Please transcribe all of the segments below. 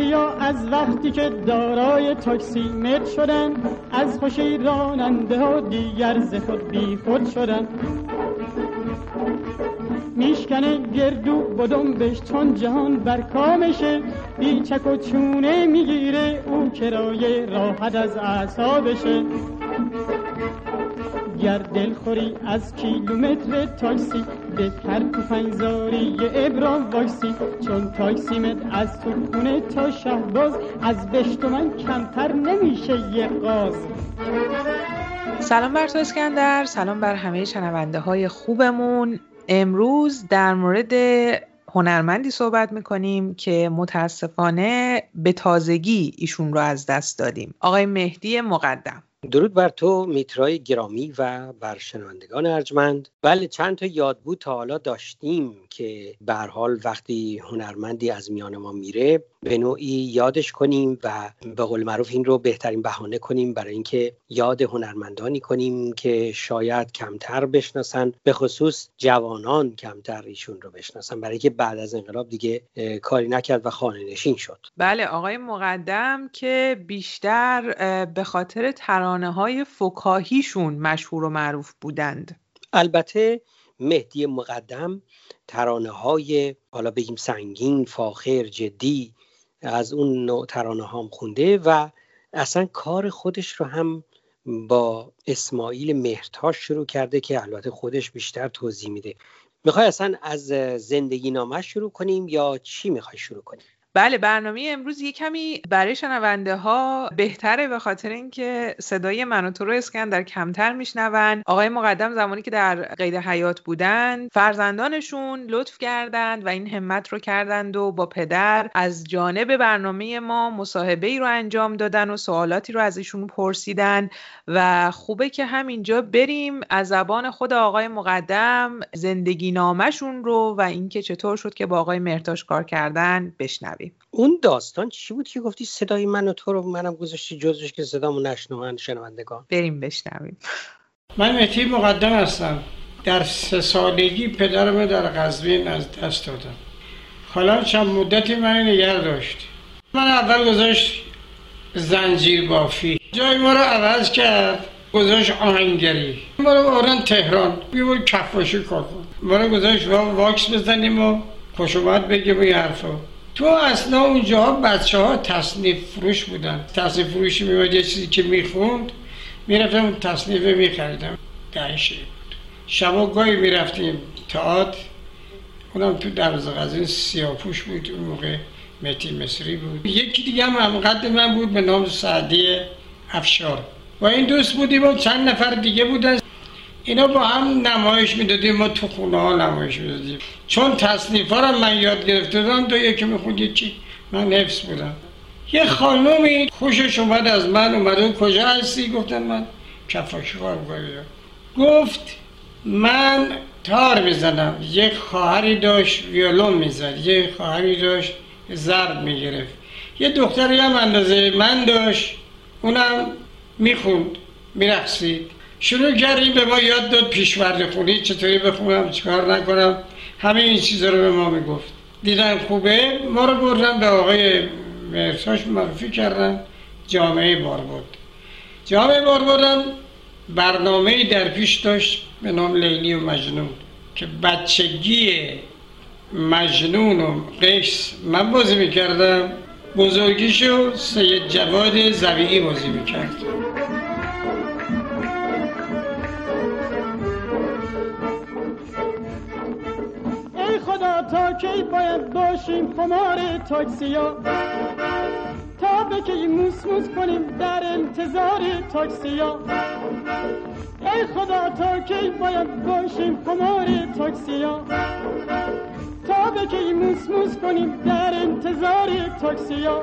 ها از وقتی که دارای تاکسی متر شدن از خوشی راننده ها دیگر ز خود بی خود شدن. میشکنه گردو بدم بش چون جهان بر کامشه بی چک و چونه می‌گیره او کرایه راحت از اعصابشه گر دلخوری از کیلومتر تاکسی بپر تو پنزاری ابرام وایسی چون تاکسیمت از تو خونه تا شهباز از بشت من کمتر نمیشه یه قاز. سلام بر تو اسکندر. سلام بر همه شنونده های خوبمون. امروز در مورد هنرمندی صحبت می‌کنیم که متاسفانه به تازگی ایشون رو از دست دادیم. آقای مهدی مقدم. درود بر تو میترای گرامی و بر شنوندگان ارجمند. بله چند تا یاد بود تا حالا داشتیم که به حال وقتی هنرمندی از میان ما میره به نوعی یادش کنیم و به قول معروف این رو بهترین بهانه کنیم برای اینکه یاد هنرمندانی کنیم که شاید کمتر بشناسن به خصوص جوانان کمتر ایشون رو بشناسن. برای که بعد از انقلاب دیگه کاری نکرد و خانه نشین شد. بله آقای مقدم که بیشتر به خاطر ترانه های فکاهیشون مشهور و معروف بودند. البته مهدی مقدم ترانه های حالا بگیم سنگین فاخر جدی از اون نوع ترانه هم خونده و اصلا کار خودش رو هم با اسماعیل مهرتاش شروع کرده که البته خودش بیشتر توضیح میده. می‌خوای اصلا از زندگی نامه شروع کنیم یا چی می‌خوای شروع کنیم؟ بله برنامه امروز یه کمی برای شنونده ها بهتره به خاطر اینکه صدای من و تو رو اسکندر کمتر میشنون. آقای مقدم زمانی که در قید حیات بودند فرزندانشون لطف کردند و این همت رو کردند و با پدر از جانب برنامه ما مصاحبه ای رو انجام دادن و سوالاتی رو از ایشون پرسیدن و خوبه که همینجا بریم. از زبان خود آقای مقدم زندگی نامشون رو و اینکه چطور شد که با آقای مرتاش کار کردن بشنویم. اون داستان چی بود که گفتی صدای من و تو رو منم گذاشتی جزش که صدامو نشنون شنوندگان؟ بریم بشنویم. من مهدی مقدم هستم. در سه سالگی پدرم در قزوین از دست دادم. حالا چند مدتی من نگر داشت. من اول گذاشت زنجیر بافی. جای ما رو عوض کرد. گذاشت آهنگری. ما رو تهران. بیور کفاشی کار کن. ما رو گذاشت واکس بزنیم و خوشومت بگیم و این حرفا تو اصلا اونجا بچه ها تصنیف فروش بودن. تصنیف فروشی میومد یه چیزی که می‌خوند می‌رفتم اون تصنیفه میخریدم. دهشه بود. شبا گاهی می‌رفتیم تئاتر. اونم تو دروازه غزین سیاپوش بود اون موقع متی مصری بود. یکی دیگه هم همقدر من بود به نام سعدی افشار. و این دوست بودیم و چند نفر دیگه بودن. اینا با هم نمایش می‌دادیم ما تو خونه ها نمایش می‌دادیم. چون تصنیف ها من یاد گرفته دادم تو یکی می‌خوند چی؟ من حفظ بودم. یه خانومی خوشش اومد از من اومد کجا هستی؟ گفتم من کفاشی کار گفت من تار می‌زنم. یک خواهری داشت ویولون می‌زد. یک خواهری داشت ضرب می‌گرفت. یه دختری هم اندازه من داشت. اونم می‌خوند میرقصید. شروع کردیم به ما یاد داد پیشورد خونی چطوری بخونم چیکار نکنم. همه این چیزا رو به ما می‌گفت. دیدن خوبه ما رو بردن به آقای مرساش معرفی کردن جامعه باربود. جامعه باربودم برنامه در پیش داشت به نام لیلی و مجنون که بچگی مجنون و قیس من بازی می‌کردم. بزرگیشو سید جواد زویی بازی می‌کرد. تا کی باید باشیم خمار تاکسیا؟ تا به کی موس موس کنیم در انتظار تاکسیا؟ ای خدا تا کی باید باشیم خمار تاکسیا؟ تا به کی موس موس کنیم در انتظار تاکسی ها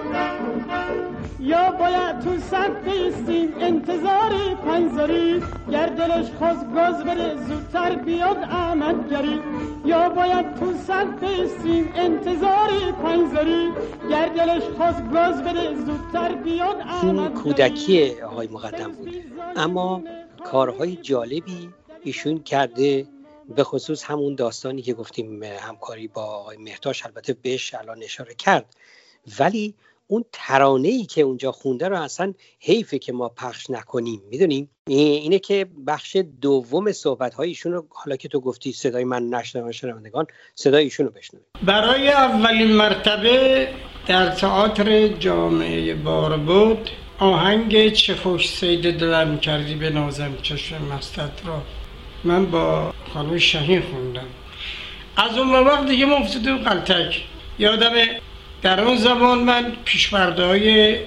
یا باید تو صف بیستیم انتظار پنزاری گر دلش خواست گاز بره زودتر بیاد احمدگری. یا باید تو صف بیستیم انتظار پنزاری گر دلش خواست گاز بره زودتر بیاد این کودکی آقای مقدم بود. اما کارهای جالبی ایشون کرده به خصوص همون داستانی که گفتیم همکاری با آقای مهتاش البته بهش الان اشاره کرد. ولی اون ترانه ای که اونجا خونده رو اصلا حیفه که ما پخش نکنیم. می‌دونیم؟ اینه که بخش دوم صحبت هایشون رو حالا که تو گفتی صدای من نشنوان شنوندگان صدای ایشون رو بشنویم. برای اولین مرتبه در تئاتر جامعه بار بود آهنگ چه خوش سید دلم کردی به نازم چشم مستت را. من با خانم شهین خوندم. از اون وقت دیگه مفتد و قلتک. یادم در اون زمان من پیشورده های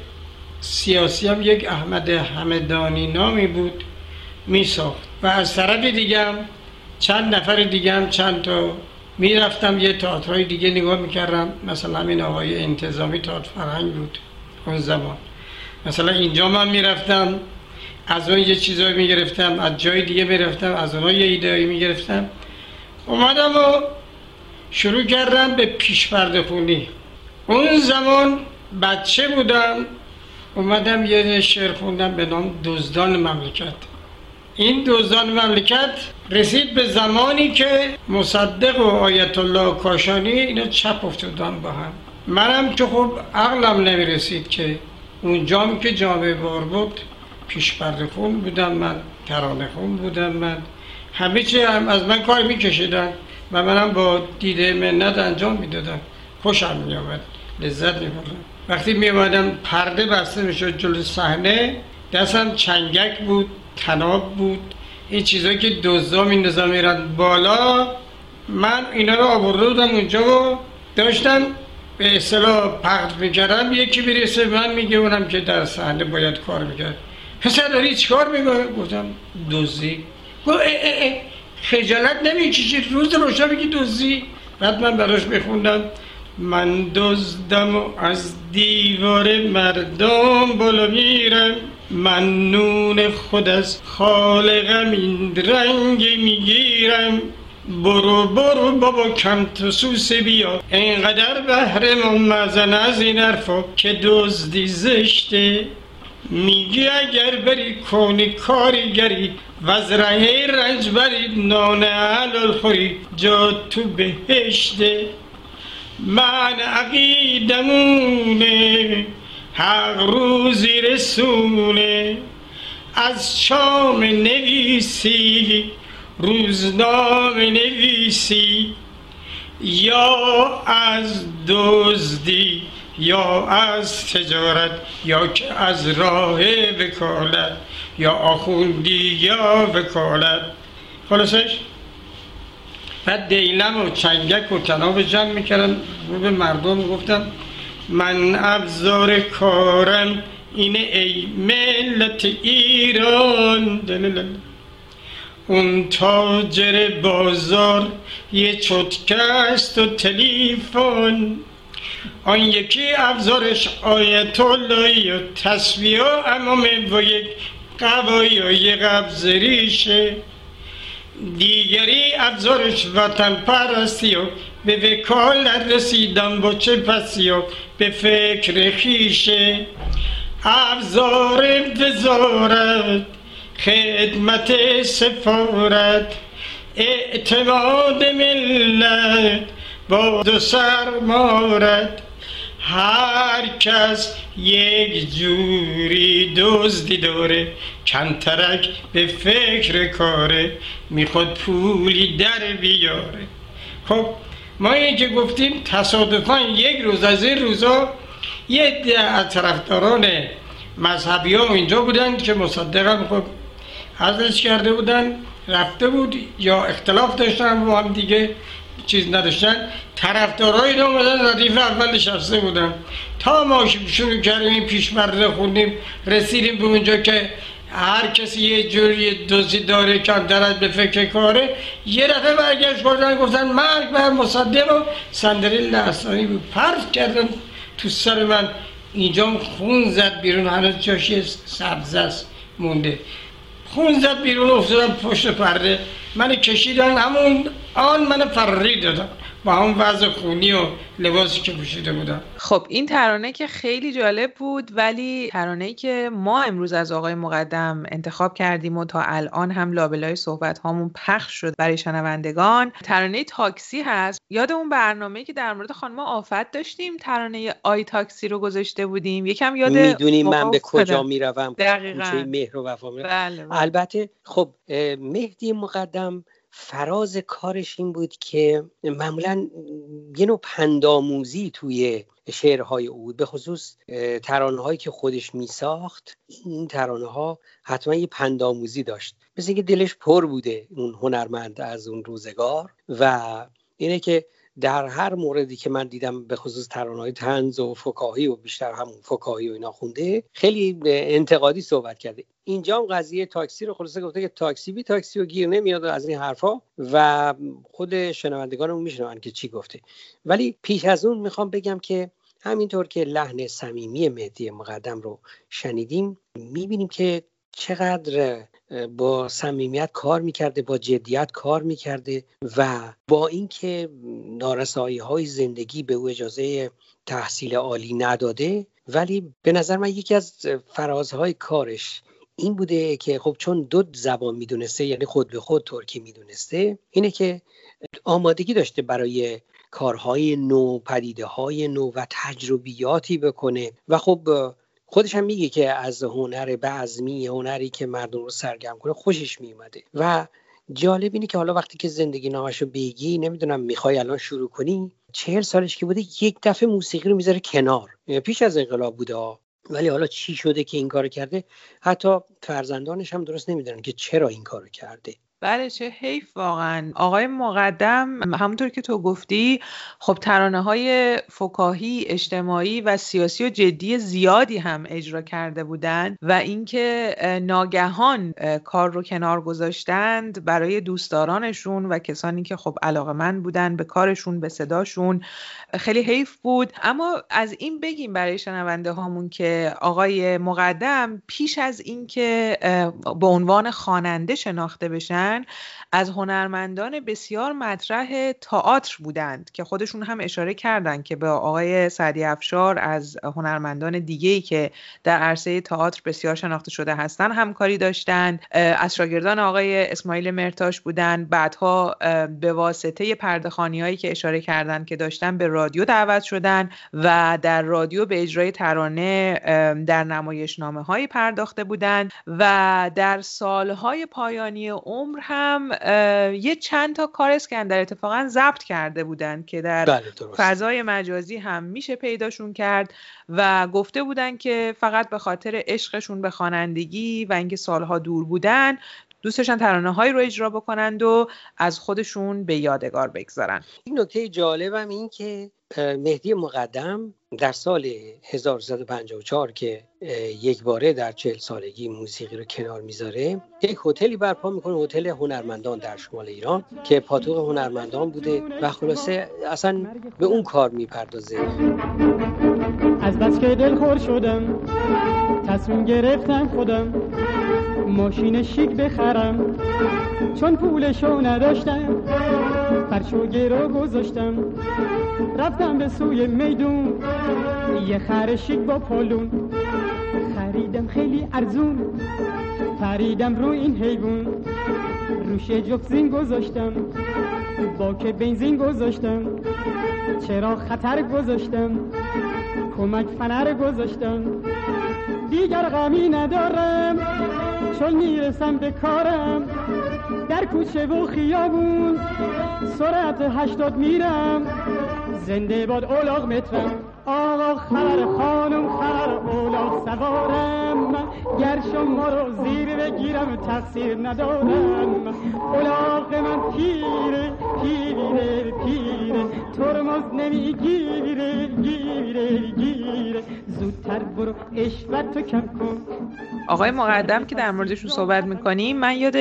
سیاسی هم یک احمد همدانی نامی بود می ساخت و از طرف دیگم چند نفر دیگه هم چند تا می‌رفتم یه تئاترهای دیگه نگاه می‌کردم. مثلا همین آقای انتظامی تئاتر فرهنگ بود اون زمان. مثلا اینجا من می‌رفتم. از اون یه چیزایی می‌گرفتم از جای دیگه می‌رفتم از اونها یه ایدهایی می‌گرفتم. اومدم و شروع کردم به پیشپرده خونی. اون زمان بچه بودم اومدم یه شعر خوندم به نام دزدان مملکت. این دزدان مملکت رسید به زمانی که مصدق و آیت الله کاشانی اینا چپ افتادن با هم. منم که خب عقلم نمی‌رسید که اونجام که جامعه بار بود پیش خون بودم من ترانه خون بودم من همه چی هم از من کار میکشیدن و منم با دیده منت انجام می‌دادم خوشم میآمد لذت میبردم. وقتی میومدم پرده بسته می‌شد جلو صحنه دستم چنگک بود تناب بود. این چیزایی که دزدا میندازم میرن بالا من اینا رو آورده بودم اونجا و داشتم به اصطلاح پخت می‌کردم یکی برسه من میگه اونم که در صحنه باید کار می‌کرد. پسر داری چیکار می‌کنه گفتم دوزی گفت خجالت نمی‌کشید روز روشا بگی دوزی بعد من براش بخوندم من دزدم و از دیوار مردم بالا میرم. من نون خود از خالقم این رنگ می‌گیرم. برو برو بابا کم تو سوس بیا. اینقدر بهره مزن از این حرفا که دزدی زشته. میگی اگر بری کنی کاریگری و از ره رنج برید نان حلال خوری جا تو بهشته من عقیدمونه. حق روزی رسونه. از شام نویسی روزنامه نویسی. یا از دزدی یا از تجارت یا که از راه وکالت یا آخوندی یا وکالت. خلاصش؟ بعد دیلم و چنگک و تناب جمع می‌کردم رو به مردم گفتم من ابزار کارم اینه ای ملت ایران. دلل. اون تاجر بازار یه چتکه است و تلیفون. آن یکی ابزارش آیت اللهی و تصویه امامه و یک قوایی و یک قبض ریشه دیگری ابزارش وطن پرستی و به وکالت رسیدم با چه پسی و به فکر خیشه ابزار وزارت خدمت سفارت اعتماد ملت با دو سر مارد. هر کس یک جوری دزدی داره کنترک به فکر کاره می‌خواد پولی در بیاره. خب ما این که گفتیم تصادفا یک روز از این روزا یه عده از طرفداران مذهبی ها اینجا بودن که مصدقم خب حضرش کرده بودن رفته بود یا اختلاف داشتن با هم دیگه. چیز نداشتن طرفدارای اومدن ردیف اول نشسته بودن. تا ما شروع کردیم پیشمرده خوندیم رسیدیم به اونجا که هر کسی یه جوری دوزی داره کمتر از به فکر کاره یه دفعه برگشت بردن گفتن مرگ بر مصدق و صندلی لحظانی بود. پرس کردم تو سر من. اینجا خون زد بیرون هنوز جاشی سبز است مونده. خون زد بیرون افتادم پشت پرده. من کشیدن همون آن من فرری دادم با همون وضع خونی و لباسی که پوشیده بودم. خب این ترانه که خیلی جالب بود ولی ترانه که ما امروز از آقای مقدم انتخاب کردیم و تا الان هم لابلای صحبت هامون پخش شد برای شنوندگان ترانه تاکسی هست. یاد اون برنامه که در مورد خانم آفت داشتیم ترانه آی تاکسی رو گذاشته بودیم. یکم یاد می‌دونی من به کجا می‌روم. دقیقاً. مهر و وفا بله بله. البته خب مهدی مقدم فراز کارش این بود که معمولا یه نوع پنداموزی توی شعرهای او بود. به خصوص ترانه هایی که خودش می ساخت این ترانه ها حتما یه پنداموزی داشت. مثل اینکه دلش پر بوده اون هنرمند از اون روزگار و اینه که در هر موردی که من دیدم به خصوص های تنز و فکاهی و بیشتر همون فکاهی و اینا خونده خیلی انتقادی صحبت کرده. اینجا هم قضیه تاکسی رو خلاصه گفته که تاکسی بی تاکسی و گیر نمیاد از این حرفا و خود شنوندگانمون میشنون که چی گفته. ولی پیش از اون می‌خوام بگم که همینطور که لحن صمیمی مهدی مقدم رو شنیدیم می‌بینیم که چقدر با صمیمیت کار می‌کرده با جدیت کار می‌کرده و با اینکه نارسایی های زندگی به او اجازه تحصیل عالی نداده ولی به نظر من یکی از فرازهای کارش این بوده که خب چون دو زبان می‌دونسته یعنی خود به خود ترکی می‌دونسته اینه که آمادگی داشته برای کارهای نو پدیده های نو و تجربیاتی بکنه. و خب خودش هم میگه که از هنر بعضمی هنری که مردم رو سرگرم کنه خوشش میومده و جالب اینه که حالا وقتی که زندگی نامش رو بگی نمی‌دونم می‌خوای الان شروع کنی چهل سالش که بوده یک دفعه موسیقی رو می‌ذاره کنار. پیش از انقلاب بوده ولی حالا چی شده که این کارو کرده؟ حتی فرزندانش هم درست نمی‌دونن که چرا این کارو کرده. بله چه حیف واقعا. آقای مقدم همونطور که تو گفتی خب ترانه های فکاهی اجتماعی و سیاسی و جدی زیادی هم اجرا کرده بودند و اینکه ناگهان کار رو کنار گذاشتند برای دوستدارانشون و کسانی که خب علاقه من بودن به کارشون به صداشون خیلی حیف بود. اما از این بگیم برای شنونده هامون که آقای مقدم پیش از اینکه به عنوان خواننده شناخته بشن از هنرمندان بسیار مطرح تئاتر بودند که خودشون هم اشاره کردند که به آقای سعدی افشار از هنرمندان دیگه‌ای که در عرصه تئاتر بسیار شناخته شده هستند همکاری داشتند از شاگردان آقای اسماعیل مرتاش بودند بعدها به واسطه هایی که اشاره کردند که داشتن به رادیو دعوت شدن و در رادیو به اجرای ترانه در نمایشنامه هایی پرداخته بودند و در سالهای پایانی عمر هم یه چند تا کار اسکندر اتفاقا ضبط کرده بودن که در بله فضای مجازی هم میشه پیداشون کرد و گفته بودن که فقط به خاطر عشقشون به خوانندگی و اینکه سالها دور بودن دوستشان ترانه هایی رو اجرا بکنند و از خودشون به یادگار بگذارن. این نکته جالبم این که مهدی مقدم در سال 1354 که یک باره در چهل سالگی موسیقی رو کنار می‌ذاره یک هتلی برپا می‌کنه هتل هنرمندان در شمال ایران که پاتوق هنرمندان بوده و خلاصه اصلا به اون کار می‌پردازه. از بس که دل شدم تصمیم گرفتم خودم ماشین شیک بخرم. چون پولشو نداشتم فرشو گرو گذاشتم. رفتم به سوی میدون یه خر شیک با پالون. خریدم خیلی ارزون پریدم رو این حیوان. روش جفزین گذاشتم باک بنزین گذاشتم. چرا خطر گذاشتم؟ کمک فنر گذاشتم. دیگر غمی ندارم. چون می‌رسم به کارم در کوچه و خیابون سرعت هشتاد میرم. زنده باد اولاغ مترم. آقا خبر خانم خبر اولاغ سوارم. گر شما رو زیر بگیرم تقصیر ندارم. اولاق من پیره پیره پیره. ترمز نمی‌گیره گیره گیره. زودتر برو اشوت تو کم کن. آقای مقدم که در موردشون صحبت می‌کنیم من یاد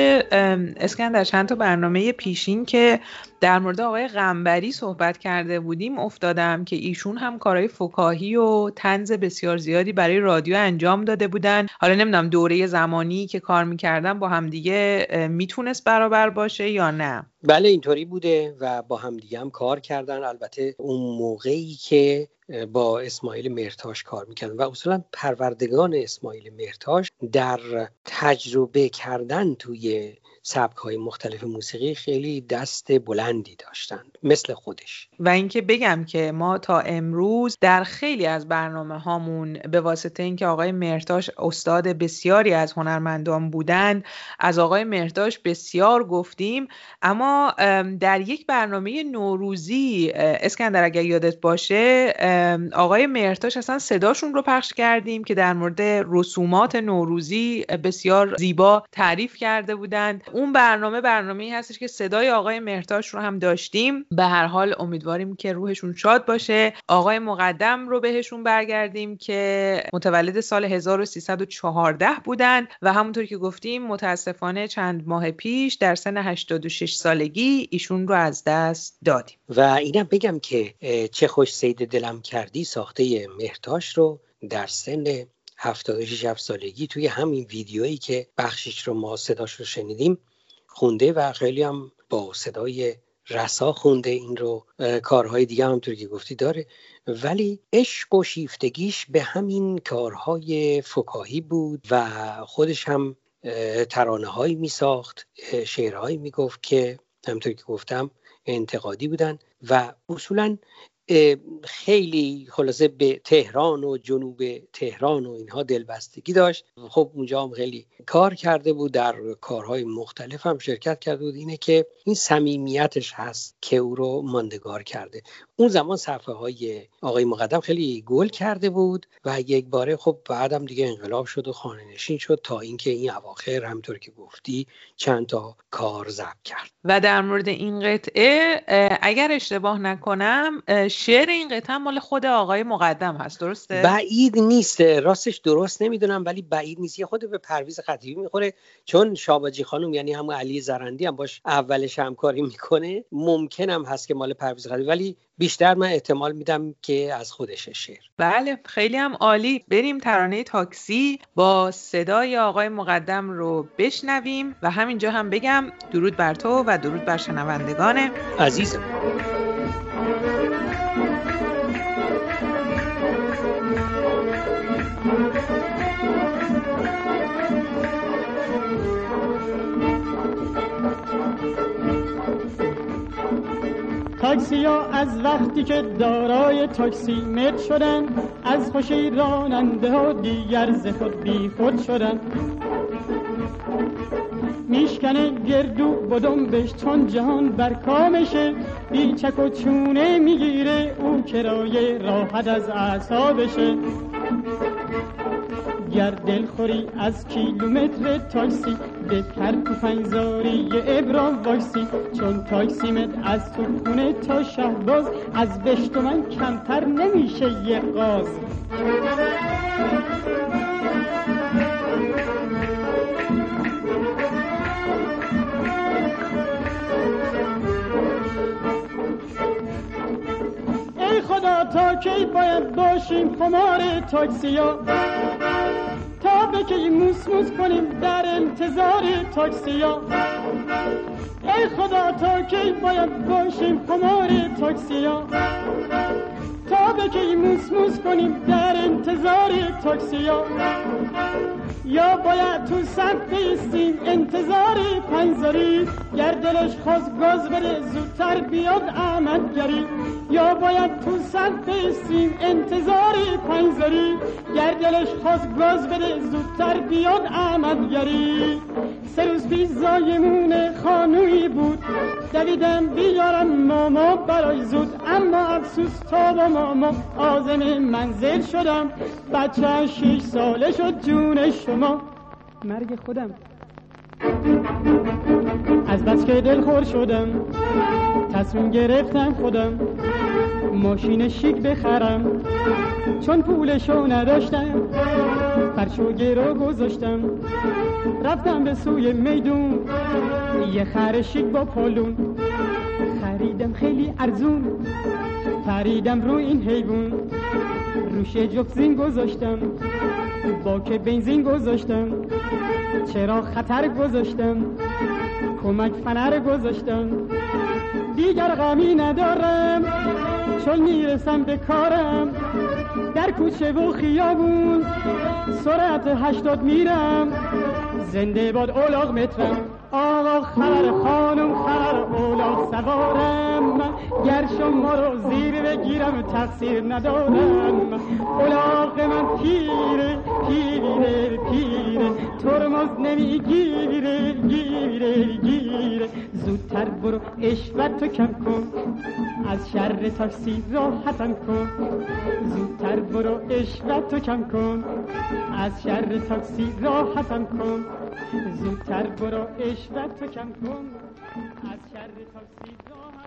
اسکندر چند تا برنامه پیشین که در مورد آقای غنبری صحبت کرده بودیم افتادم که ایشون هم کارهای فکاهی و تنز بسیار زیادی برای رادیو انجام داده بودن. حالا نمی‌دونم دوره زمانی که کار می‌کردن با همدیگه می‌تونست برابر باشه یا نه؟ بله اینطوری بوده و با همدیگه هم کار کردن. البته اون موقعی که با اسماعیل مرتاش کار می‌کردن و اصولا پروردگان اسماعیل مرتاش در تجربه کردن توی سبک های مختلف موسیقی خیلی دست بلندی داشتند مثل خودش. و اینکه بگم که ما تا امروز در خیلی از برنامه هامون به واسطه اینکه آقای مرتاش استاد بسیاری از هنرمندان بودند از آقای مرتاش بسیار گفتیم اما در یک برنامه نوروزی اسکندر اگر یادت باشه آقای مرتاش اصلا صداشون رو پخش کردیم که در مورد رسومات نوروزی بسیار زیبا تعریف کرده بودند. اون برنامه برنامه هستش که صدای آقای مرتاش رو هم داشتیم. به هر حال امیدواریم که روحشون شاد باشه. آقای مقدم رو بهشون برگردیم که متولد سال 1314 بودن و همونطور که گفتیم متاسفانه چند ماه پیش در سن 86 سالگی ایشون رو از دست دادیم. و اینم بگم که چه خوش سید دلم کردی ساخته مرتاش رو در سن 76 سالگی توی همین ویدیویی که بخشش رو ما صداش رو شنیدیم خونده و خیلی هم با صدای رسا خونده این رو کارهای دیگه همطور که گفتی داره. ولی عشق و شیفتگیش به همین کارهای فکاهی بود و خودش هم ترانه هایی می ساخت شعرهایی می گفت که همطور که گفتم انتقادی بودن و اصولا خیلی خلاصه به تهران و جنوب تهران و اینها دلبستگی داشت. خب اونجا هم خیلی کار کرده بود. در کارهای مختلف هم شرکت کرده بود. اینه که این صمیمیتش هست که او رو ماندگار کرده. اون زمان صفحه های آقای مقدم خیلی گل کرده بود و یک باره خب بعدم دیگه انقلاب شد و خانه نشین شد تا اینکه این اواخر همطور که گفتی چند تا کار ضبط کرد. و در مورد این قطعه اگر اشتباه نکنم شعر این قطعه مال خود آقای مقدم هست درسته؟ بعید نیست. راستش درست نمی‌دونم ولی بعید نیست. یه خود به پرویز خطیبی می‌خوره چون شاباجی خانم یعنی همون علی زرندی هم باش اولش همکاری می‌کنه. ممکنم هست که مال پرویز خطیبی ولی بیشتر من احتمال میدم که از خودش شعر بله خیلی هم عالی. بریم ترانه تاکسی با صدای آقای مقدم رو بشنویم و همینجا هم بگم درود بر تو و درود بر شنوندگان. عزیزم. تاکسی ها از وقتی که دارای تاکسی مت شدن از خوشی راننده ها دیگر ز خود بی خود شدن میشکنه گردو بدم بش چون جهان بر کامشه بی و چونه می‌گیره او کرایه راحت از اعصابشه. گر دلخوری از کیلومتر تاکسی بپر تو پنزاری ابرام واکسی چون تاکسیمت از تو خونه تا شهباز از بشت من کمتر نمیشه یه قاز. خدا تا کی باید باشیم خمار تاکسی ها که موس موس کنیم در انتظار تاکسیا. ای خدا تا کی باید باشیم خمار تاکسیا. تا که موس موس کنیم در انتظار تاکسیا؟ یا باید تو صف بیستیم انتظار پنزاری گر دلش خواست گاز بده زودتر بیاد گری یا باید تو صف بیستیم انتظار پنزاری گر دلش خواست گاز بده زودتر بیاد گری سه روز زایمون خانوی بود. دویدم بیارم ماما برای زود اما افسوس تا با ماما. آزم منزل شدم. بچه شیش ساله شد جون شما. مرگ خودم. از بس که دل خور شدم. تصمیم گرفتم خودم. ماشین شیک بخرم. چون پولشو نداشتم فرشو گرو گذاشتم. رفتم به سوی میدون. یه خر شیک با پالون. خریدم خیلی ارزون. پریدم رو این حیوان. روش جفزین گذاشتم. با که بنزین گذاشتم. چرا خطر گذاشتم؟ کمک فنر گذاشتم. دیگر غمی ندارم. چون می‌رسم به کارم. در کوچه و خیابون سرعت هشتاد میرم. زنده باد اولاغ مترم. آقا خبر خانم خبر اولاغ سوارم. گر شما رو زیر بگیرم تقصیر ندارم. اولاغ من پیره پیره پیره. ترمز نمی‌گیره گیره گیره. زودتر برو اشوت کم کن. از شر تاکسی راحتم کن. زودتر برو اشوت کم کن. از شر تاکسی راحتم کن. زودتر برو اشوت تو کم کن. از شر تاکسی راحتم